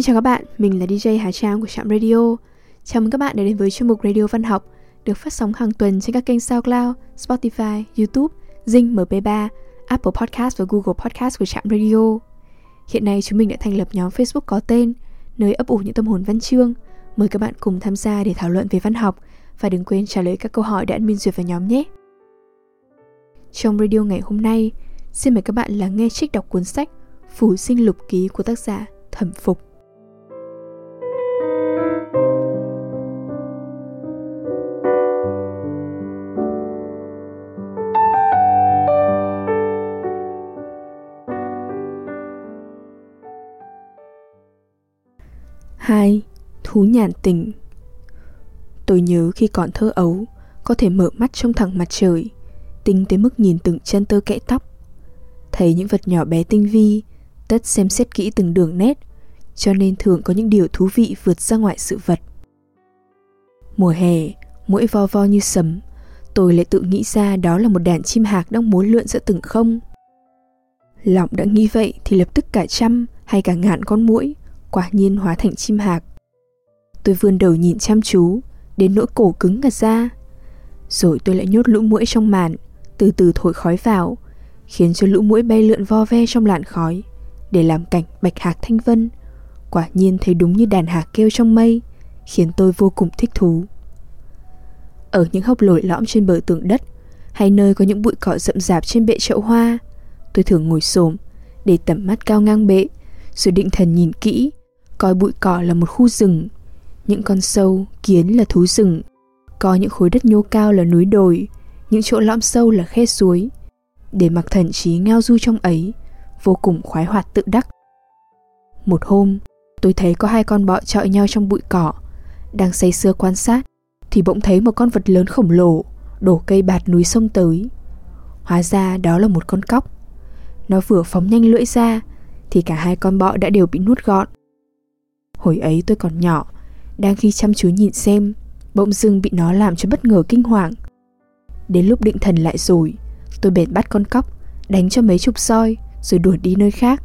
Xin chào các bạn, mình là DJ Hà Trang của Trạm Radio. Chào mừng các bạn đã đến với chuyên mục Radio Văn học được phát sóng hàng tuần trên các kênh SoundCloud, Spotify, YouTube, Zing MP3, Apple Podcast và Google Podcast của Trạm Radio. Hiện nay chúng mình đã thành lập nhóm Facebook có tên nơi ấp ủ những tâm hồn văn chương. Mời các bạn cùng tham gia để thảo luận về văn học và đừng quên trả lời các câu hỏi đã admin duyệt vào nhóm nhé. Trong radio ngày hôm nay, xin mời các bạn lắng nghe trích đọc cuốn sách Phủ sinh lục ký của tác giả Thẩm Phục. Hai, thú nhàn tình. Tôi nhớ khi còn thơ ấu Có thể mở mắt trông thẳng mặt trời Tinh tới mức nhìn từng chân tơ kẽ tóc. Thấy những vật nhỏ bé tinh vi Tất xem xét kỹ từng đường nét Cho nên thường có những điều thú vị vượt ra ngoài sự vật. Mùa hè, mỗi vo vo như sấm Tôi lại tự nghĩ ra đó là một đàn chim hạc đang muốn lượn giữa từng không. Lòng đã nghĩ vậy thì lập tức cả trăm hay cả ngàn con muỗi quả nhiên hóa thành chim hạc. Tôi vươn đầu nhìn chăm chú, đến nỗi cổ cứng ngặt ra. Rồi tôi lại nhốt lũ muỗi trong màn, từ từ thổi khói vào, khiến cho lũ muỗi bay lượn vo ve trong làn khói, để làm cảnh bạch hạc thanh vân. Quả nhiên thấy đúng như đàn hạc kêu trong mây, khiến tôi vô cùng thích thú. Ở những hốc lồi lõm trên bờ tường đất, hay nơi có những bụi cỏ rậm rạp trên bệ chậu hoa, tôi thường ngồi xổm để tầm mắt cao ngang bệ, rồi định thần nhìn kỹ coi bụi cỏ là một khu rừng. Những con sâu, kiến là thú rừng. Coi những khối đất nhô cao là núi đồi. Những chỗ lõm sâu là khe suối. Để mặc thần trí ngao du trong ấy, vô cùng khoái hoạt tự đắc. Một hôm, tôi thấy có hai con bọ chọi nhau trong bụi cỏ. Đang say sưa quan sát, thì bỗng thấy một con vật lớn khổng lồ, đổ cây bạt núi sông tới. Hóa ra đó là một con cóc. Nó vừa phóng nhanh lưỡi ra, thì cả hai con bọ đã đều bị nuốt gọn. Hồi ấy tôi còn nhỏ, đang khi chăm chú nhìn xem, bỗng dưng bị nó làm cho bất ngờ kinh hoàng. Đến lúc định thần lại rồi, tôi bèn bắt con cóc, đánh cho mấy chục soi, rồi đuổi đi nơi khác.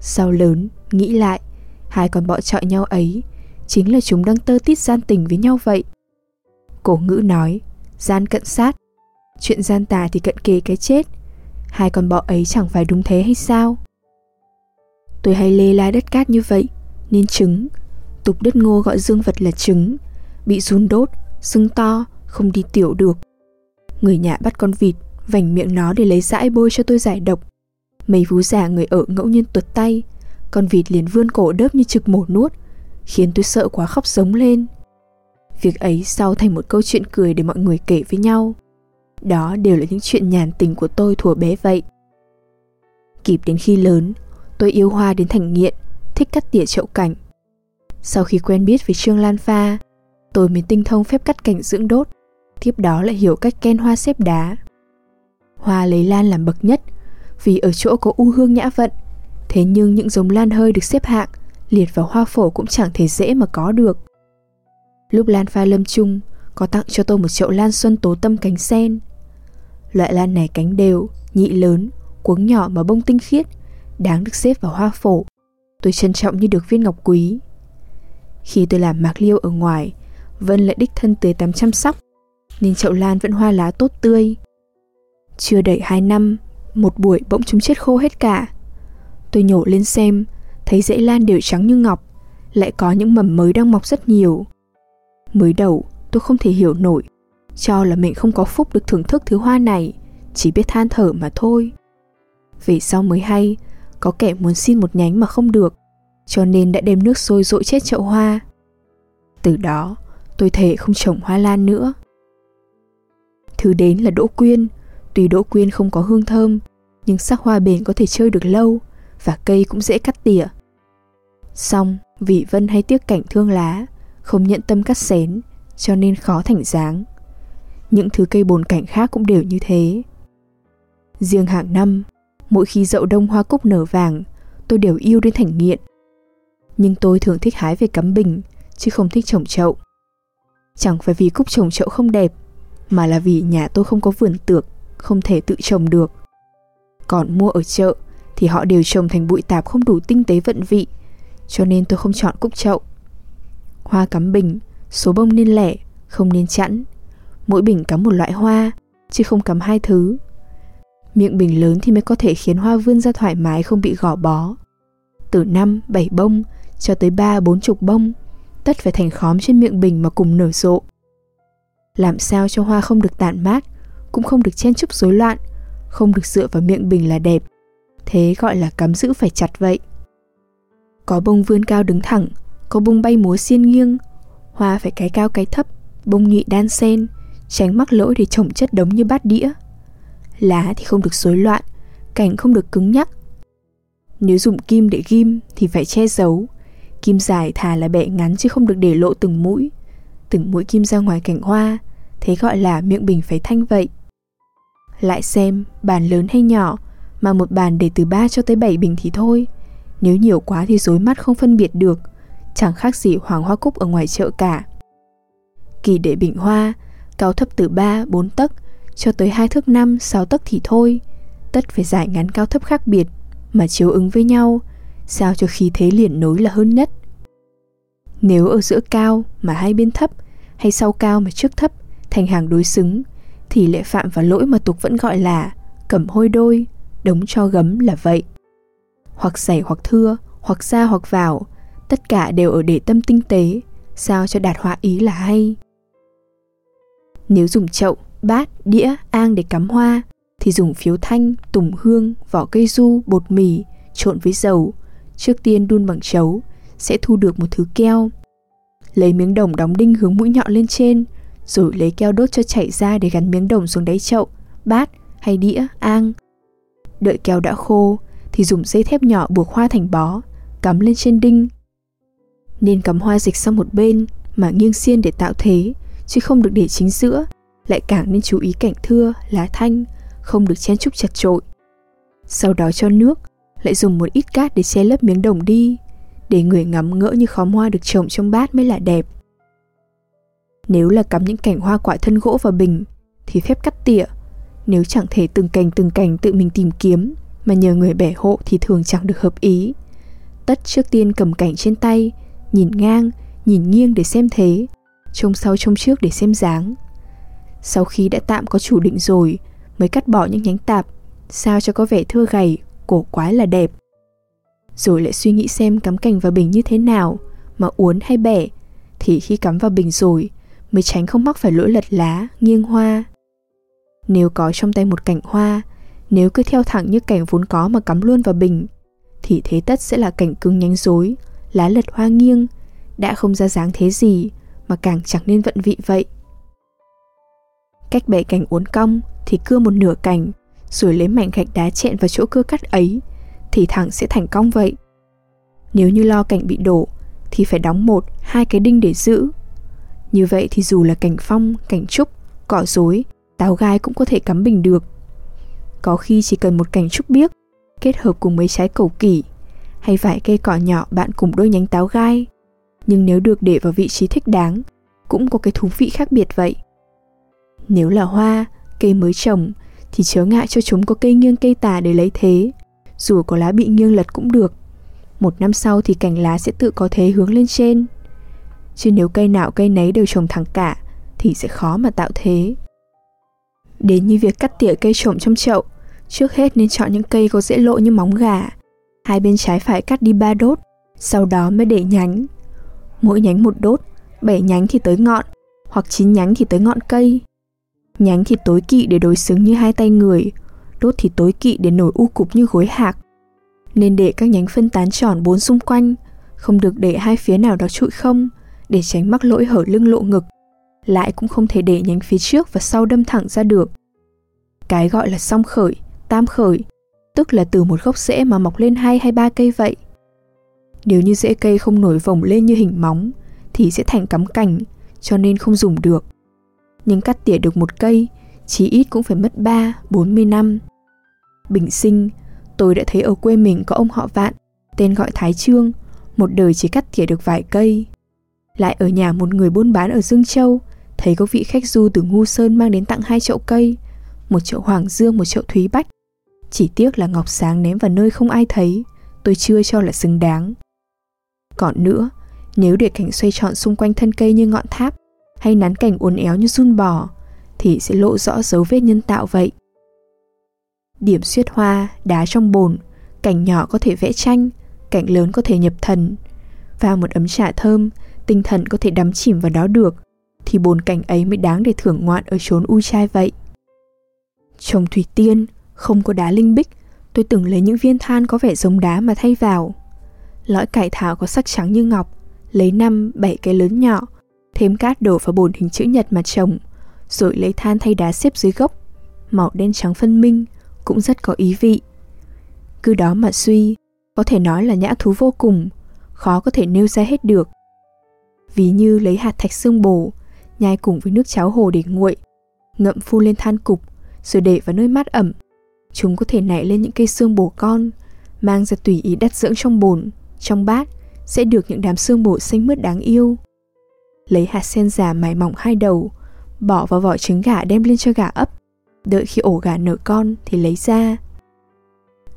Sau lớn, nghĩ lại, hai con bọ trọi nhau ấy, chính là chúng đang tơ tít gian tình với nhau vậy. Cổ ngữ nói, gian cận sát, chuyện gian tà thì cận kề cái chết, hai con bọ ấy chẳng phải đúng thế hay sao? Tôi hay lê la đất cát như vậy, nên trứng. Tục đất ngô gọi dương vật là trứng, bị run đốt, sưng to, không đi tiểu được. Người nhà bắt con vịt, vành miệng nó để lấy dãi bôi cho tôi giải độc. Mấy vú già người ở ngẫu nhiên tuột tay, con vịt liền vươn cổ đớp như trực mổ nuốt, khiến tôi sợ quá khóc giống lên. Việc ấy sau thành một câu chuyện cười để mọi người kể với nhau. Đó đều là những chuyện nhàn tình của tôi thuở bé vậy. Kịp đến khi lớn, tôi yêu hoa đến thành nghiện, thích cắt tỉa chậu cảnh. Sau khi quen biết với Trương Lan Pha, tôi mới tinh thông phép cắt cảnh dưỡng đốt, tiếp đó lại hiểu cách ken hoa xếp đá. Hoa lấy lan làm bậc nhất, vì ở chỗ có u hương nhã vận, thế nhưng những giống lan hơi được xếp hạng, liệt vào hoa phổ cũng chẳng thể dễ mà có được. Lúc Lan Pha lâm chung, có tặng cho tôi một chậu lan xuân tố tâm cánh sen. Loại lan này cánh đều, nhị lớn, cuống nhỏ mà bông tinh khiết, đáng được xếp vào hoa phổ Tôi trân trọng như được viên ngọc quý. Khi tôi làm mạc liêu ở ngoài, Vân lại đích thân tưới tắm chăm sóc Nên chậu lan vẫn hoa lá tốt tươi. Chưa đầy hai năm, Một buổi bỗng chúng chết khô hết cả. Tôi nhổ lên xem, Thấy rễ lan đều trắng như ngọc, Lại có những mầm mới đang mọc rất nhiều. Mới đầu, tôi không thể hiểu nổi, Cho là mình không có phúc được thưởng thức thứ hoa này, Chỉ biết than thở mà thôi. Về sau mới hay có kẻ muốn xin một nhánh mà không được, cho nên đã đem nước sôi dội chết chậu hoa. Từ đó, tôi thể không trồng hoa lan nữa. Thứ đến là đỗ quyên. Tuy đỗ quyên không có hương thơm, nhưng sắc hoa bền có thể chơi được lâu và cây cũng dễ cắt tỉa. Xong vì vân hay tiếc cảnh thương lá, không nhận tâm cắt xén, cho nên khó thành dáng. Những thứ cây bồn cảnh khác cũng đều như thế. Riêng hàng năm Mỗi khi dậu đông hoa cúc nở vàng, tôi đều yêu đến thành nghiện. Nhưng tôi thường thích hái về cắm bình, chứ không thích trồng chậu. Chẳng phải vì cúc trồng chậu không đẹp, mà là vì nhà tôi không có vườn tược, không thể tự trồng được. Còn mua ở chợ thì họ đều trồng thành bụi tạp không đủ tinh tế vận vị, cho nên tôi không chọn cúc chậu. Hoa cắm bình, số bông nên lẻ, không nên chẵn. Mỗi bình cắm một loại hoa, chứ không cắm hai thứ. Miệng bình lớn thì mới có thể khiến hoa vươn ra thoải mái không bị gò bó. Từ 5, 7 bông cho tới 3, 4 chục bông, tất phải thành khóm trên miệng bình mà cùng nở rộ. Làm sao cho hoa không được tản mát, cũng không được chen chúc rối loạn, không được dựa vào miệng bình là đẹp. Thế gọi là cắm giữ phải chặt vậy. Có bông vươn cao đứng thẳng, có bông bay múa xiên nghiêng, hoa phải cái cao cái thấp, bông nhụy đan sen, tránh mắc lỗi để trồng chất đống như bát đĩa. Lá thì không được rối loạn, cành không được cứng nhắc. Nếu dùng kim để ghim thì phải che giấu. Kim dài thà là bẻ ngắn chứ không được để lộ từng mũi. Từng mũi kim ra ngoài cành hoa, thế gọi là miệng bình phải thanh vậy. Lại xem, bàn lớn hay nhỏ, mà một bàn để từ 3 cho tới 7 bình thì thôi. Nếu nhiều quá thì rối mắt không phân biệt được, chẳng khác gì hoàng hoa cúc ở ngoài chợ cả. Kỳ để bình hoa, cao thấp từ 3, 4 tấc cho tới hai thước 5, 6 tấc thì thôi. Tất phải giải ngắn cao thấp khác biệt mà chiếu ứng với nhau, sao cho khí thế liền nối là hơn nhất. Nếu ở giữa cao mà hai bên thấp hay sau cao mà trước thấp thành hàng đối xứng thì lại phạm vào lỗi mà tục vẫn gọi là cẩm hôi đôi, đống cho gấm là vậy. Hoặc xảy hoặc thưa, hoặc ra hoặc vào, tất cả đều ở để tâm tinh tế, sao cho đạt họa ý là hay. Nếu dùng chậu, bát, đĩa, ang để cắm hoa, thì dùng phiếu thanh, tùng hương, vỏ cây du, bột mì, trộn với dầu. Trước tiên đun bằng chấu, sẽ thu được một thứ keo. Lấy miếng đồng đóng đinh hướng mũi nhọn lên trên, rồi lấy keo đốt cho chảy ra để gắn miếng đồng xuống đáy chậu, bát hay đĩa, ang. Đợi keo đã khô thì dùng dây thép nhỏ buộc hoa thành bó, cắm lên trên đinh. Nên cắm hoa dịch sang một bên mà nghiêng xiên để tạo thế, chứ không được để chính giữa. Lại càng nên chú ý cảnh thưa, lá thanh, không được chen chúc chặt trội. Sau đó cho nước, lại dùng một ít cát để che lấp miếng đồng đi, để người ngắm ngỡ như khóm hoa được trồng trong bát mới là đẹp. Nếu là cắm những cành hoa quả thân gỗ vào bình thì phép cắt tỉa. Nếu chẳng thể từng cành từng cành tự mình tìm kiếm mà nhờ người bẻ hộ thì thường chẳng được hợp ý. Tất trước tiên cầm cảnh trên tay, nhìn ngang, nhìn nghiêng để xem thế, trông sau trông trước để xem dáng. Sau khi đã tạm có chủ định rồi, mới cắt bỏ những nhánh tạp, sao cho có vẻ thưa gầy, cổ quái là đẹp. Rồi lại suy nghĩ xem cắm cành vào bình như thế nào, mà uốn hay bẻ, thì khi cắm vào bình rồi mới tránh không mắc phải lỗi lật lá, nghiêng hoa. Nếu có trong tay một cảnh hoa, nếu cứ theo thẳng như cảnh vốn có mà cắm luôn vào bình, thì thế tất sẽ là cảnh cứng nhánh rối, lá lật hoa nghiêng, đã không ra dáng thế gì mà càng chẳng nên vận vị vậy. Cách bẻ cành uốn cong thì cưa một nửa cành, rồi lấy mảnh gạch đá chẹn vào chỗ cưa cắt ấy, thì thẳng sẽ thành cong vậy. Nếu như lo cành bị đổ, thì phải đóng một, hai cái đinh để giữ, như vậy thì dù là cành phong, cành trúc, cỏ rối, táo gai cũng có thể cắm bình được. Có khi chỉ cần một cành trúc biếc, kết hợp cùng mấy trái cầu kỷ, hay vài cây cỏ nhỏ bạn cùng đôi nhánh táo gai. Nhưng nếu được để vào vị trí thích đáng, cũng có cái thú vị khác biệt vậy. Nếu là hoa, cây mới trồng, thì chớ ngại cho chúng có cây nghiêng cây tà để lấy thế. Dù có lá bị nghiêng lật cũng được. Một năm sau thì cành lá sẽ tự có thế hướng lên trên chứ nếu cây nào cây nấy đều trồng thẳng cả thì sẽ khó mà tạo thế. Đến như việc cắt tỉa cây trồng trong chậu, trước hết nên chọn những cây có dễ lộ như móng gà. Hai bên trái phải cắt đi ba đốt, sau đó mới để nhánh. Mỗi nhánh một đốt, bảy nhánh thì tới ngọn, hoặc chín nhánh thì tới ngọn cây. Nhánh thì tối kỵ để đối xứng như hai tay người, đốt thì tối kỵ để nổi u cục như gối hạc. Nên để các nhánh phân tán tròn bốn xung quanh, không được để hai phía nào đó trụi không, để tránh mắc lỗi hở lưng lộ ngực. Lại cũng không thể để nhánh phía trước và sau đâm thẳng ra được. Cái gọi là song khởi, tam khởi, tức là từ một gốc rễ mà mọc lên hai hay ba cây vậy. Nếu như rễ cây không nổi vồng lên như hình móng, thì sẽ thành cắm cành, cho nên không dùng được. Nhưng cắt tỉa được một cây, chí ít cũng phải mất 3, 40 năm. Bình sinh, tôi đã thấy ở quê mình có ông họ vạn, tên gọi Thái Trương, một đời chỉ cắt tỉa được vài cây. Lại ở nhà một người buôn bán ở Dương Châu Thấy có vị khách du từ Ngu Sơn mang đến tặng hai chậu cây Một chậu Hoàng Dương, một chậu Thúy Bách Chỉ tiếc là ngọc sáng ném vào nơi không ai thấy Tôi chưa cho là xứng đáng Còn nữa, nếu để cảnh xoay tròn xung quanh thân cây như ngọn tháp hay nắn cảnh uốn éo như run bò thì sẽ lộ rõ dấu vết nhân tạo vậy. Điểm xuyết hoa, đá trong bồn, cảnh nhỏ có thể vẽ tranh, cảnh lớn có thể nhập thần. Và một ấm trà thơm, tinh thần có thể đắm chìm vào đó được, thì bồn cảnh ấy mới đáng để thưởng ngoạn ở chốn u trai vậy. Trồng thủy tiên, không có đá linh bích, tôi từng lấy những viên than có vẻ giống đá mà thay vào. Lõi cải thảo có sắc trắng như ngọc, lấy năm bảy cái lớn nhỏ, thêm cát đổ vào bồn hình chữ nhật mà trồng, rồi lấy than thay đá xếp dưới gốc, màu đen trắng phân minh, cũng rất có ý vị. Cứ đó mà suy, có thể nói là nhã thú vô cùng, khó có thể nêu ra hết được. Ví như lấy hạt thạch xương bồ, nhai cùng với nước cháo hồ để nguội, ngậm phu lên than cục, rồi để vào nơi mát ẩm. Chúng có thể nảy lên những cây xương bồ con, mang ra tùy ý đắt dưỡng trong bồn, trong bát, sẽ được những đám xương bồ xanh mướt đáng yêu. Lấy hạt sen già mài mỏng hai đầu, bỏ vào vỏ trứng gà đem lên cho gà ấp, đợi khi ổ gà nở con thì lấy ra.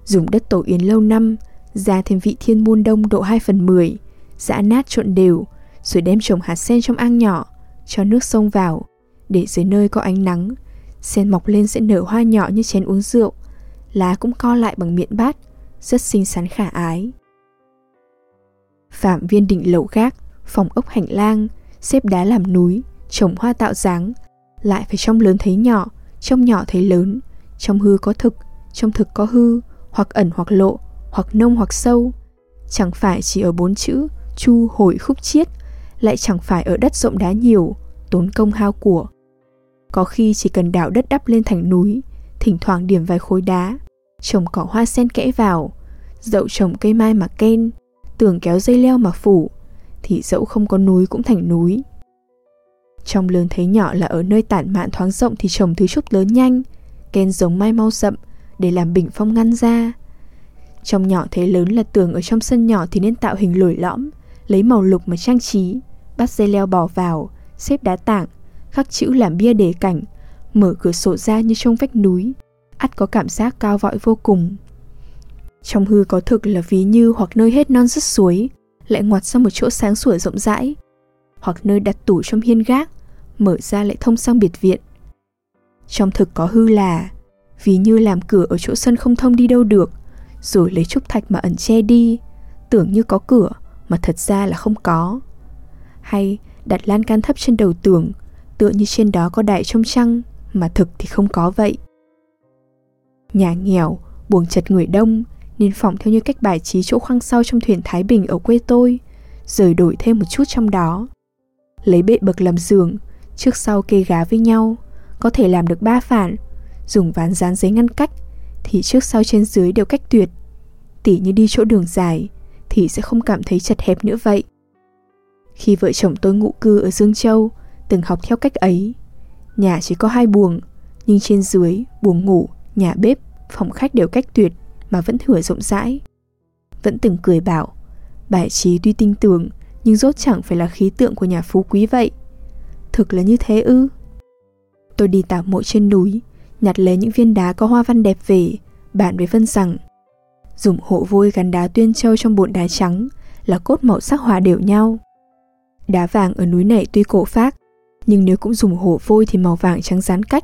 Dùng đất tổ yến lâu năm, ra thêm vị thiên môn đông độ 2 phần 10, giã nát trộn đều, rồi đem trồng hạt sen trong ang nhỏ, cho nước sông vào, để dưới nơi có ánh nắng. Sen mọc lên sẽ nở hoa nhỏ như chén uống rượu, lá cũng co lại bằng miệng bát, rất xinh xắn khả ái. Phạm viên định lầu gác, phòng ốc hành lang, xếp đá làm núi, trồng hoa tạo dáng, lại phải trong lớn thấy nhỏ, trong nhỏ thấy lớn, trong hư có thực, trong thực có hư, hoặc ẩn hoặc lộ, hoặc nông hoặc sâu. Chẳng phải chỉ ở bốn chữ chu hồi khúc chiết, lại chẳng phải ở đất rộng đá nhiều, tốn công hao của. Có khi chỉ cần đào đất đắp lên thành núi, thỉnh thoảng điểm vài khối đá, trồng cỏ hoa sen kẽ vào, dậu trồng cây mai mà ken, tường kéo dây leo mà phủ, thì dẫu không có núi cũng thành núi. Trong lớn thấy nhỏ là ở nơi tản mạn thoáng rộng thì trồng thứ trúc lớn nhanh, ken giống mai mau rậm để làm bình phong ngăn ra. Trong nhỏ thấy lớn là tường ở trong sân nhỏ thì nên tạo hình lồi lõm, lấy màu lục mà trang trí, bắt dây leo bò vào, xếp đá tảng, khắc chữ làm bia đề cảnh, mở cửa sổ ra như trong vách núi, ắt có cảm giác cao vọi vô cùng. Trong hư có thực là ví như hoặc nơi hết non dứt suối, lại ngoặt sang một chỗ sáng sủa rộng rãi, hoặc nơi đặt tủ trong hiên gác, mở ra lại thông sang biệt viện. Trong thực có hư là, ví như làm cửa ở chỗ sân không thông đi đâu được, rồi lấy trúc thạch mà ẩn che đi, tưởng như có cửa mà thật ra là không có. Hay đặt lan can thấp trên đầu tường, tựa như trên đó có đại trong trăng, mà thực thì không có vậy. Nhà nghèo, buồng chật người đông, nên phỏng theo như cách bài trí chỗ khoang sau trong thuyền Thái Bình ở quê tôi, rồi đổi thêm một chút trong đó. Lấy bệ bậc làm giường, trước sau kê gá với nhau, có thể làm được ba phản, dùng ván dán giấy ngăn cách, thì trước sau trên dưới đều cách tuyệt. Tỉ như đi chỗ đường dài, thì sẽ không cảm thấy chật hẹp nữa vậy. Khi vợ chồng tôi ngụ cư ở Dương Châu, từng học theo cách ấy. Nhà chỉ có hai buồng, nhưng trên dưới, buồng ngủ, nhà bếp, phòng khách đều cách tuyệt mà vẫn thừa rộng rãi. Vẫn từng cười bảo, bài trí tuy tinh tường, nhưng rốt chẳng phải là khí tượng của nhà phú quý vậy. Thực là như thế ư? Tôi đi tảo mộ trên núi, nhặt lấy những viên đá có hoa văn đẹp về, bạn với Vân rằng dùng hộ vôi gắn đá tuyên châu trong bộn đá trắng là cốt màu sắc hòa đều nhau. Đá vàng ở núi này tuy cổ phác, nhưng nếu cũng dùng hổ vôi thì màu vàng trắng rán cách,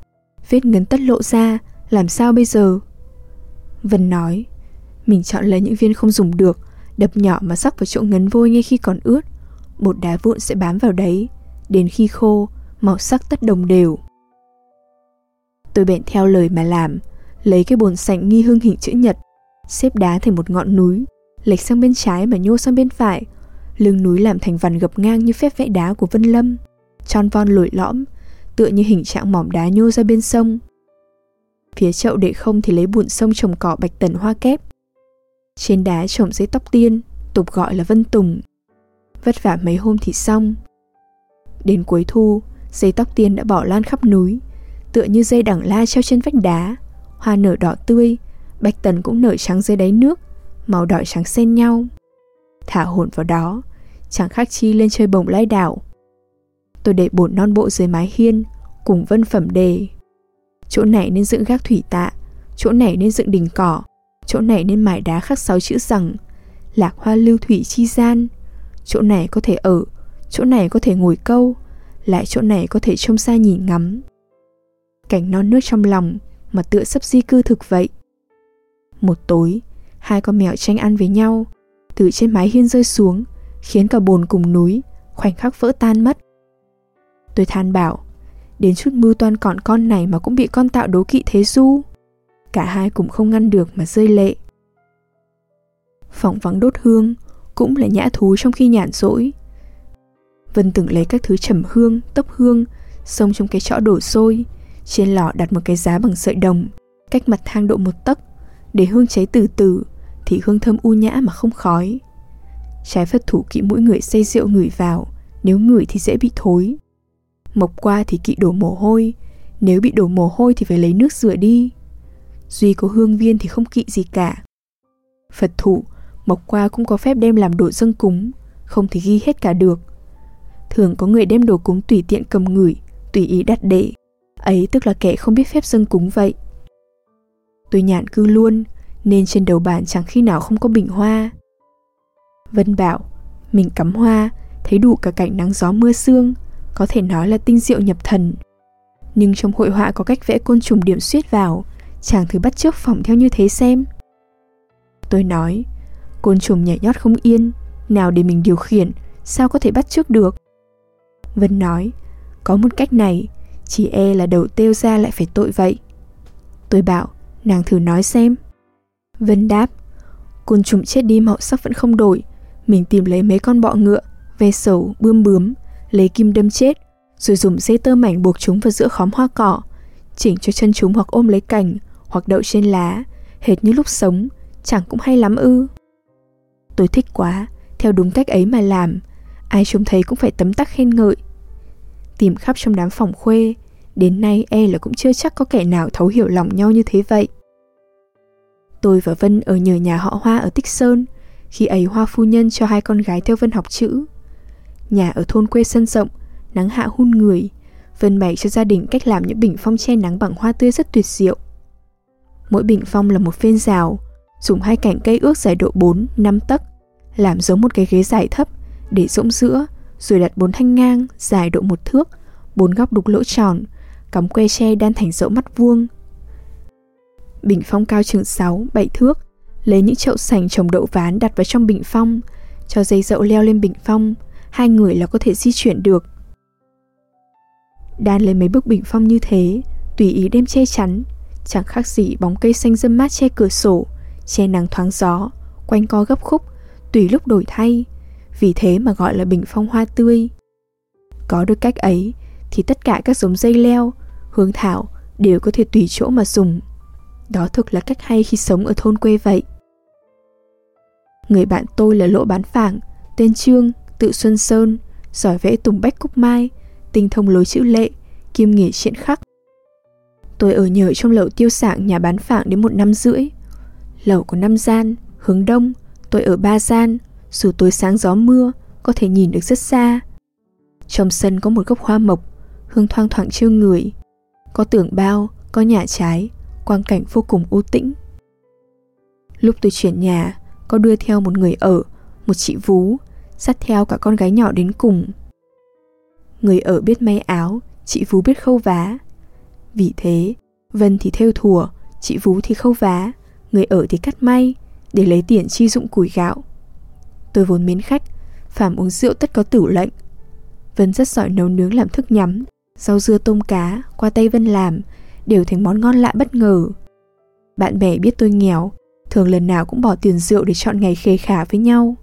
vết ngấn tất lộ ra, làm sao bây giờ? Vân nói, mình chọn lấy những viên không dùng được, đập nhỏ mà sắc vào chỗ ngấn vôi ngay khi còn ướt. Bột đá vụn sẽ bám vào đấy, đến khi khô, màu sắc tất đồng đều. Tôi bèn theo lời mà làm, lấy cái bồn sành nghi hương hình chữ nhật, xếp đá thành một ngọn núi, lệch sang bên trái mà nhô sang bên phải, lưng núi làm thành vằn gập ngang như phép vẽ đá của Vân Lâm, tròn von lồi lõm, tựa như hình trạng mỏm đá nhô ra bên sông. Phía chậu để không thì lấy bùn sông trồng cỏ bạch tần hoa kép. Trên đá trồng dây tóc tiên, tục gọi là vân tùng. Vất vả mấy hôm thì xong. Đến cuối thu, dây tóc tiên đã bỏ lan khắp núi, tựa như dây đẳng la treo trên vách đá, hoa nở đỏ tươi, bạch tần cũng nở trắng dưới đáy nước, màu đỏ trắng xen nhau. Thả hồn vào đó, chẳng khác chi lên chơi bồng lai đảo. Tôi để bổn non bộ dưới mái hiên, cùng vân phẩm đề. Chỗ này nên dựng gác thủy tạ, chỗ này nên dựng đình cỏ, chỗ này nên mài đá khắc sáu chữ rằng lạc hoa lưu thủy chi gian, chỗ này có thể ở, chỗ này có thể ngồi câu, lại chỗ này có thể trông xa nhìn ngắm. Cảnh non nước trong lòng mà tựa sắp di cư thực vậy. Một tối, hai con mèo tranh ăn với nhau, từ trên mái hiên rơi xuống, khiến cả bồn cùng núi khoảnh khắc vỡ tan mất. Tôi than bảo, đến chút mưu toan còn con này mà cũng bị con tạo đố kỵ thế du. Cả hai cũng không ngăn được mà rơi lệ. Phòng vắng đốt hương cũng là nhã thú trong khi nhàn rỗi. Vân từng lấy các thứ trầm hương, tốc hương, xông trong cái chõ đổ sôi, trên lò đặt một cái giá bằng sợi đồng, cách mặt thang độ một tấc, để hương cháy từ từ, thì hương thơm u nhã mà không khói. Trái phật thủ kỵ mỗi người say rượu ngửi vào, nếu ngửi thì dễ bị thối. Mộc qua thì kỵ đổ mồ hôi, nếu bị đổ mồ hôi thì phải lấy nước rửa đi. Duy có hương viên thì không kỵ gì cả. Phật thủ, Mộc qua cũng có phép đem làm đồ dâng cúng, không thì ghi hết cả được. Thường có người đem đồ cúng tùy tiện cầm ngửi, tùy ý đặt để. Ấy tức là kẻ không biết phép dâng cúng vậy. Tôi nhạn cư luôn, nên trên đầu bàn chẳng khi nào không có bình hoa. Vân bảo, mình cắm hoa, thấy đủ cả cảnh nắng gió mưa sương, có thể nói là tinh diệu nhập thần. Nhưng trong hội họa có cách vẽ côn trùng điểm xuyết vào, chàng thử bắt chước phỏng theo như thế xem. Tôi nói, côn trùng nhảy nhót không yên, nào để mình điều khiển, sao có thể bắt chước được? Vân nói, có một cách này, chỉ e là đầu têu ra lại phải tội vậy. Tôi bảo, nàng thử nói xem. Vân đáp, côn trùng chết đi màu sắc vẫn không đổi, mình tìm lấy mấy con bọ ngựa, ve sầu, bươm bướm, lấy kim đâm chết, rồi dùng dây tơ mảnh buộc chúng vào giữa khóm hoa cỏ, chỉnh cho chân chúng hoặc ôm lấy cành, hoặc đậu trên lá, hệt như lúc sống, chẳng cũng hay lắm ư. Tôi thích quá, theo đúng cách ấy mà làm, ai trông thấy cũng phải tấm tắc khen ngợi. Tìm khắp trong đám phòng khuê, đến nay e là cũng chưa chắc có kẻ nào thấu hiểu lòng nhau như thế vậy. Tôi và Vân ở nhờ nhà họ Hoa ở Tích Sơn, khi ấy Hoa phu nhân cho hai con gái theo Vân học chữ. Nhà ở thôn quê sân rộng, nắng hạ hun người, Vân bày cho gia đình cách làm những bình phong che nắng bằng hoa tươi rất tuyệt diệu. Mỗi bình phong là một phên rào, dùng hai cành cây ước dài độ 4, 5 tấc, làm giống một cái ghế dài thấp để rỗng giữa, rồi đặt bốn thanh ngang dài độ một thước, bốn góc đục lỗ tròn, cắm que tre đan thành dẫu mắt vuông. Bình phong cao chừng 6, 7 thước, lấy những chậu sành trồng đậu ván đặt vào trong bình phong, cho dây dậu leo lên bình phong, hai người là có thể di chuyển được. Đan lấy mấy bức bình phong như thế, tùy ý đem che chắn, chẳng khác gì bóng cây xanh dâm mát che cửa sổ, che nắng thoáng gió, quanh co gấp khúc, tùy lúc đổi thay, vì thế mà gọi là bình phong hoa tươi. Có được cách ấy thì tất cả các giống dây leo, hương thảo đều có thể tùy chỗ mà dùng. Đó thực là cách hay khi sống ở thôn quê vậy. Người bạn tôi là lỗ bán phảng, tên Trương, tự Xuân Sơn, giỏi vẽ tùng bách cúc mai, tinh thông lối chữ lệ, kiêm nghề triện khắc. Tôi ở nhờ trong lầu tiêu sảng nhà bán phạng đến một năm rưỡi. lầu có năm gian, hướng đông, tôi ở ba gian, dù tối sáng gió mưa, có thể nhìn được rất xa. Trong sân có một gốc hoa mộc, hương thoang thoảng trêu người. Có tường bao, có nhà trái, quang cảnh vô cùng u tĩnh. Lúc tôi chuyển nhà, có đưa theo một người ở, một chị Vú, dắt theo cả con gái nhỏ đến cùng. Người ở biết may áo, chị Vú biết khâu vá. Vì thế, Vân thì theo thùa, chị Vú thì khâu vá, người ở thì cắt may, để lấy tiền chi dụng củi gạo. Tôi vốn mến khách, phàm uống rượu tất có tử lệnh. Vân rất giỏi nấu nướng làm thức nhắm, rau dưa tôm cá, qua tay Vân làm, đều thành món ngon lạ bất ngờ. Bạn bè biết tôi nghèo, thường lần nào cũng bỏ tiền rượu để chọn ngày khê khả với nhau.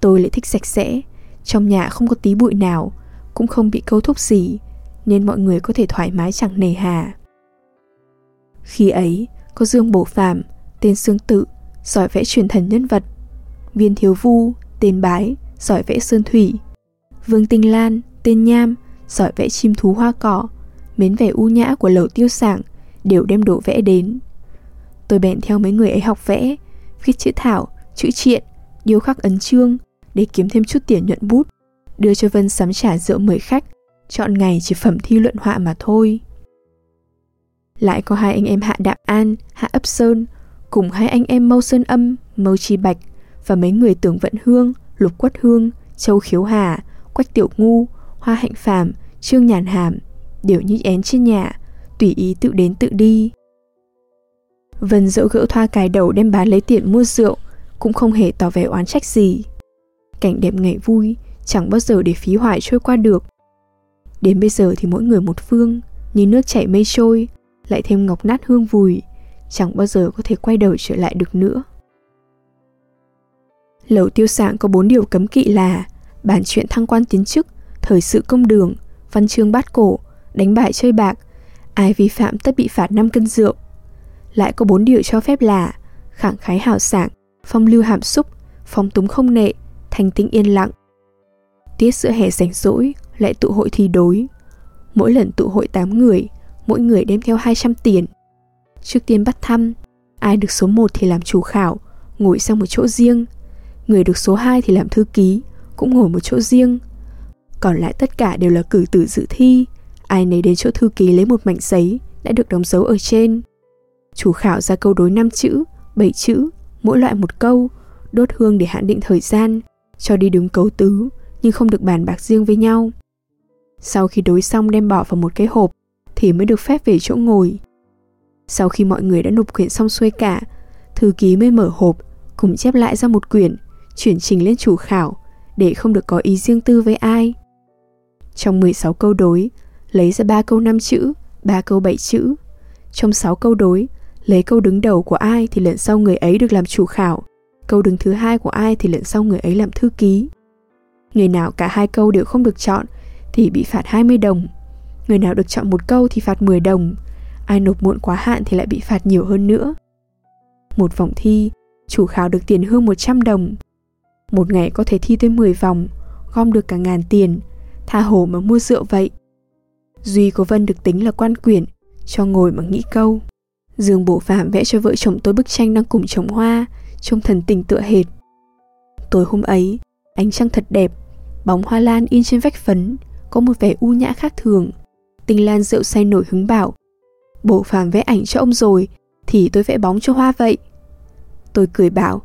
Tôi lại thích sạch sẽ, trong nhà không có tí bụi nào, cũng không bị câu thúc gì, nên mọi người có thể thoải mái chẳng nề hà. Khi ấy, có Dương Bổ Phạm, tên Sương Tự, giỏi vẽ truyền thần nhân vật, Viên Thiếu Vu, tên Bái, giỏi vẽ sơn thủy, Vương Tinh Lan, tên Nham, giỏi vẽ chim thú hoa cỏ, mến vẻ u nhã của lầu tiêu sảng, đều đem đồ vẽ đến. Tôi bèn theo mấy người ấy học vẽ, viết chữ thảo, chữ triện, điêu khắc ấn chương để kiếm thêm chút tiền nhuận bút, đưa cho Vân sắm trả rượu mời khách, chọn ngày chỉ phẩm thi luận họa mà thôi. Lại có hai anh em Hạ Đạm An, Hạ Ấp Sơn, cùng hai anh em Mâu Sơn Âm, Mâu Chi Bạch và mấy người tưởng Vận Hương, Lục Quất Hương, Châu Khiếu Hà, Quách Tiểu Ngu, Hoa Hạnh Phàm, Trương Nhàn Hàm, đều như én trên nhà, tùy ý tự đến tự đi. Vân dỗ gỡ thoa cài đầu đem bán lấy tiền mua rượu, cũng không hề tỏ vẻ oán trách gì. Cảnh đẹp ngày vui, chẳng bao giờ để phí hoài trôi qua được. Đến bây giờ thì mỗi người một phương, như nước chảy mây trôi, lại thêm ngọc nát hương vùi, chẳng bao giờ có thể quay đầu trở lại được nữa. Lầu tiêu sạng có bốn điều cấm kỵ là bản chuyện thăng quan tiến chức, thời sự công đường, văn chương bát cổ, đánh bại chơi bạc, ai vi phạm tất bị phạt 5 cân rượu. Lại có bốn điều cho phép là khẳng khái hào sảng, phong lưu hàm xúc, phong túng không nệ, thanh tĩnh yên lặng. Tiết giữa hè rảnh rỗi, lại tụ hội thi đối. Mỗi lần tụ hội 8 người, mỗi người đem theo 200 tiền. Trước tiên bắt thăm, ai được số 1 thì làm chủ khảo, ngồi sang một chỗ riêng. Người được số 2 thì làm thư ký, cũng ngồi một chỗ riêng. Còn lại tất cả đều là cử tử dự thi, ai nấy đến chỗ thư ký lấy một mảnh giấy đã được đóng dấu ở trên. Chủ khảo ra câu đối 5 chữ, 7 chữ, mỗi loại một câu, đốt hương để hạn định thời gian, cho đi đứng cấu tứ, nhưng không được bàn bạc riêng với nhau. Sau khi đối xong đem bỏ vào một cái hộp, thì mới được phép về chỗ ngồi. Sau khi mọi người đã nộp quyển xong xuôi cả, thư ký mới mở hộp, cùng chép lại ra một quyển, chuyển trình lên chủ khảo, để không được có ý riêng tư với ai. Trong 16 câu đối, lấy ra 3 câu 5 chữ, 3 câu 7 chữ. Trong 6 câu đối, lấy câu đứng đầu của ai thì lần sau người ấy được làm chủ khảo, câu đứng thứ hai của ai thì lần sau người ấy làm thư ký. Người nào cả hai câu đều không được chọn thì bị phạt 20 đồng. Người nào được chọn một câu thì phạt 10 đồng. Ai nộp muộn quá hạn thì lại bị phạt nhiều hơn nữa. Một vòng thi, chủ khảo được tiền hương 100 đồng. Một ngày có thể thi tới 10 vòng, gom được cả ngàn tiền, tha hồ mà mua rượu vậy. Duy của Vân được tính là quan quyển, cho ngồi mà nghĩ câu. Dương Bổ Phạm vẽ cho vợ chồng tôi bức tranh đang cùng trồng hoa, trông thần tình tựa hệt. Tối hôm ấy, ánh trăng thật đẹp, bóng hoa lan in trên vách phấn, có một vẻ u nhã khác thường. tình Lan rượu say nổi hứng bảo. Bổ phàm vẽ ảnh cho ông rồi, thì tôi vẽ bóng cho hoa vậy. Tôi cười bảo,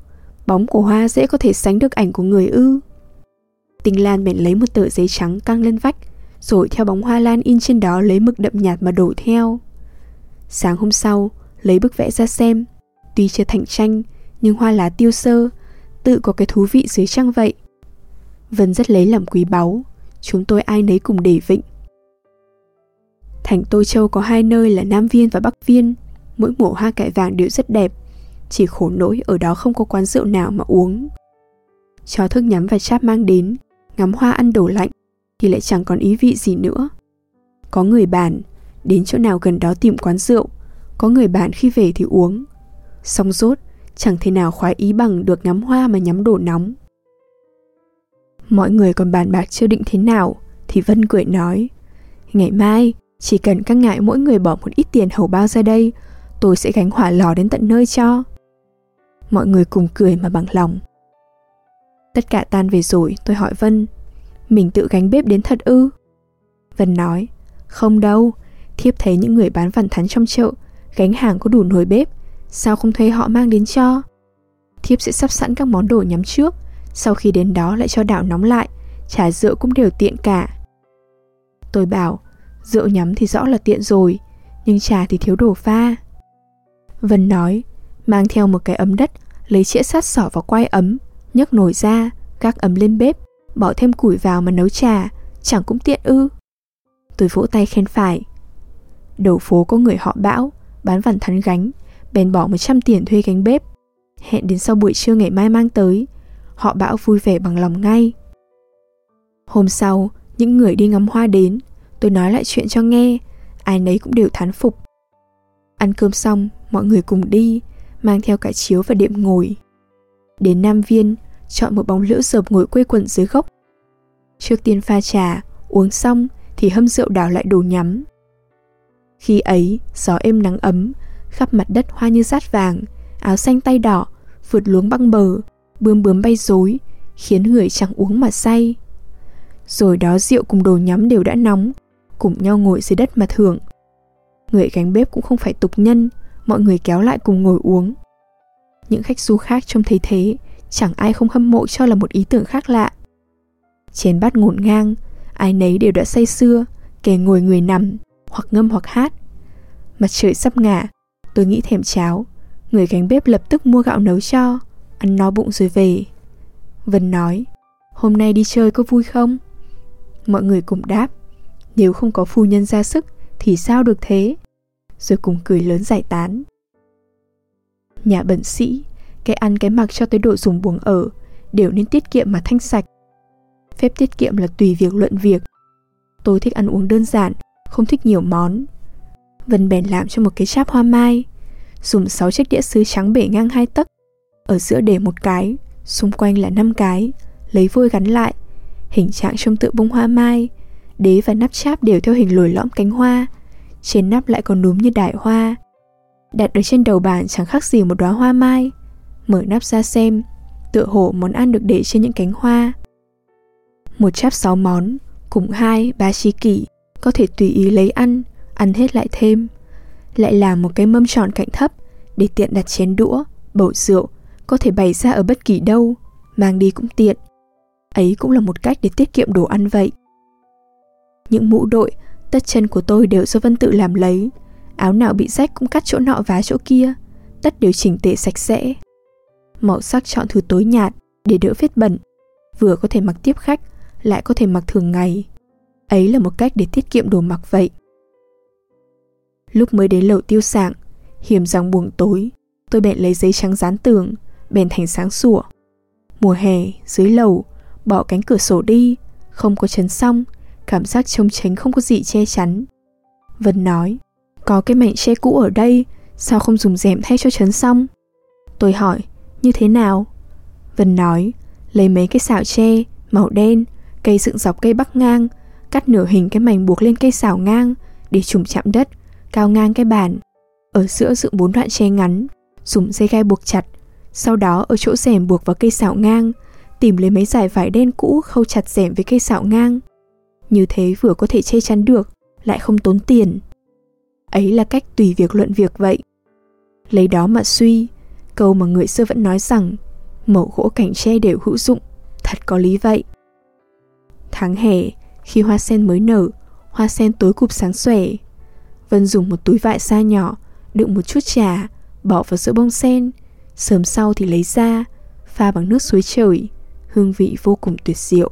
bóng của hoa dễ có thể sánh được ảnh của người ư. tình Lan bèn lấy một tờ giấy trắng căng lên vách, rồi theo bóng hoa lan in trên đó lấy mực đậm nhạt mà đổ theo. Sáng hôm sau, lấy bức vẽ ra xem. Tuy chưa thành tranh, nhưng hoa lá tiêu sơ, tự có cái thú vị dưới trăng vậy. Vân rất lấy làm quý báu, chúng tôi ai nấy cùng để vịnh. Thành Tô Châu có hai nơi là Nam Viên và Bắc Viên, mỗi mùa hoa cải vàng đều rất đẹp, chỉ khổ nỗi ở đó không có quán rượu nào mà uống. chó thức nhắm và cháp mang đến, ngắm hoa ăn đổ lạnh, thì lại chẳng còn ý vị gì nữa. Có người bàn, đến chỗ nào gần đó tìm quán rượu, có người bàn khi về thì uống. Xong rốt, chẳng thể nào khoái ý bằng được ngắm hoa mà nhắm đổ nóng. Mọi người còn bàn bạc chưa định thế nào, thì Vân cười nói, ngày mai, chỉ cần các ngại mỗi người bỏ một ít tiền hầu bao ra đây, tôi sẽ gánh hỏa lò đến tận nơi cho. Mọi người cùng cười mà bằng lòng. Tất cả tan về rồi, tôi hỏi Vân, mình tự gánh bếp đến thật ư? Vân nói, không đâu, thiếp thấy những người bán vằn thắn trong chợ, gánh hàng có đủ nồi bếp, sao không thuê họ mang đến cho? Thiếp sẽ sắp sẵn các món đồ nhắm trước, sau khi đến đó lại cho đảo nóng lại, trà rượu cũng đều tiện cả. Tôi bảo, rượu nhắm thì rõ là tiện rồi, nhưng trà thì thiếu đồ pha. Vân nói, mang theo một cái ấm đất, lấy chĩa sắt sỏ vào quai ấm, nhấc nồi ra, các ấm lên bếp, bỏ thêm củi vào mà nấu trà, chẳng cũng tiện ư. Tôi vỗ tay khen phải. Đầu phố có người họ bão, bán vằn thắn gánh, bèn bỏ 100 tiền thuê gánh bếp. Hẹn đến sau buổi trưa ngày mai mang tới, họ bão vui vẻ bằng lòng ngay. Hôm sau, những người đi ngắm hoa đến, tôi nói lại chuyện cho nghe, ai nấy cũng đều thán phục. Ăn cơm xong, mọi người cùng đi, mang theo cả chiếu và đệm ngồi. Đến Nam Viên, chọn một bóng liễu rợp ngồi quây quần dưới gốc. Trước tiên pha trà, uống xong thì hâm rượu đảo lại đồ nhắm. Khi ấy, gió êm nắng ấm, khắp mặt đất hoa như rát vàng, áo xanh tay đỏ, vượt luống băng bờ, bướm bướm bay rối, khiến người chẳng uống mà say. Rồi đó rượu cùng đồ nhắm đều đã nóng, cùng nhau ngồi dưới đất mà thưởng. Người gánh bếp cũng không phải tục nhân, mọi người kéo lại cùng ngồi uống. Những khách du khác trông thấy thế chẳng ai không hâm mộ cho là một ý tưởng khác lạ. Chén bát ngổn ngang, ai nấy đều đã say sưa, kẻ ngồi người nằm, hoặc ngâm hoặc hát. Mặt trời sắp ngả, tôi nghĩ thèm cháo, người gánh bếp lập tức mua gạo nấu cho, ăn no bụng rồi về. Vân nói, hôm nay đi chơi có vui không? Mọi người cùng đáp, nếu không có phu nhân ra sức thì sao được thế? Rồi cùng cười lớn giải tán. Nhà bẩn sĩ, cái ăn cái mặc cho tới độ dùng buồng ở đều nên tiết kiệm mà thanh sạch. Phép tiết kiệm là tùy việc luận việc. Tôi thích ăn uống đơn giản, không thích nhiều món. Vân bèn làm cho một cái cháp hoa mai, dùng 6 chiếc đĩa sứ trắng bể ngang hai tấc, ở giữa để một cái, xung quanh là năm cái, lấy vôi gắn lại, hình trạng trông tựa bông hoa mai, đế và nắp cháp đều theo hình lồi lõm cánh hoa, trên nắp lại còn núm như đại hoa. Đặt ở trên đầu bàn chẳng khác gì một đóa hoa mai. Mở nắp ra xem, tựa hồ món ăn được để trên những cánh hoa. Một cháp sáu món, cùng hai, ba chi kỷ, có thể tùy ý lấy ăn, ăn hết lại thêm. Lại làm một cái mâm tròn cạnh thấp, để tiện đặt chén đũa, bầu rượu, có thể bày ra ở bất kỳ đâu, mang đi cũng tiện. Ấy cũng là một cách để tiết kiệm đồ ăn vậy. Những mũ đội, tất chân của tôi đều do Vân tự làm lấy. Áo nào bị rách cũng cắt chỗ nọ vá chỗ kia, tất đều chỉnh tề sạch sẽ. Màu sắc chọn thứ tối nhạt để đỡ vết bẩn, vừa có thể mặc tiếp khách, lại có thể mặc thường ngày. Ấy là một cách để tiết kiệm đồ mặc vậy. Lúc mới đến lầu tiêu sạng, hiểm rằng buồng tối, tôi bèn lấy giấy trắng dán tường, bèn thành sáng sủa. Mùa hè, dưới lầu, bỏ cánh cửa sổ đi, không có chấn xong, cảm giác trông tránh không có gì che chắn. Vân nói, có cái mảnh che cũ ở đây, sao không dùng rèm thay cho chấn xong? Tôi hỏi, như thế nào? Vân nói, lấy mấy cái xảo tre, màu đen, cây dựng dọc cây bắc ngang, cắt nửa hình cái mảnh buộc lên cây xảo ngang để trùng chạm đất, cao ngang cái bàn. Ở giữa dựng bốn đoạn tre ngắn, dùng dây gai buộc chặt, sau đó ở chỗ rèm buộc vào cây xảo ngang, tìm lấy mấy dải vải đen cũ khâu chặt rèm với cây xảo ngang. Như thế vừa có thể che chắn được, lại không tốn tiền. Ấy là cách tùy việc luận việc vậy. Lấy đó mà suy, câu mà người xưa vẫn nói rằng mẩu gỗ cảnh tre đều hữu dụng, thật có lý vậy. Tháng hè, khi hoa sen mới nở, hoa sen tối cụp sáng xòe. Vân dùng một túi vải sa nhỏ, đựng một chút trà, bỏ vào giữa bông sen, sớm sau thì lấy ra, pha bằng nước suối trời, hương vị vô cùng tuyệt diệu.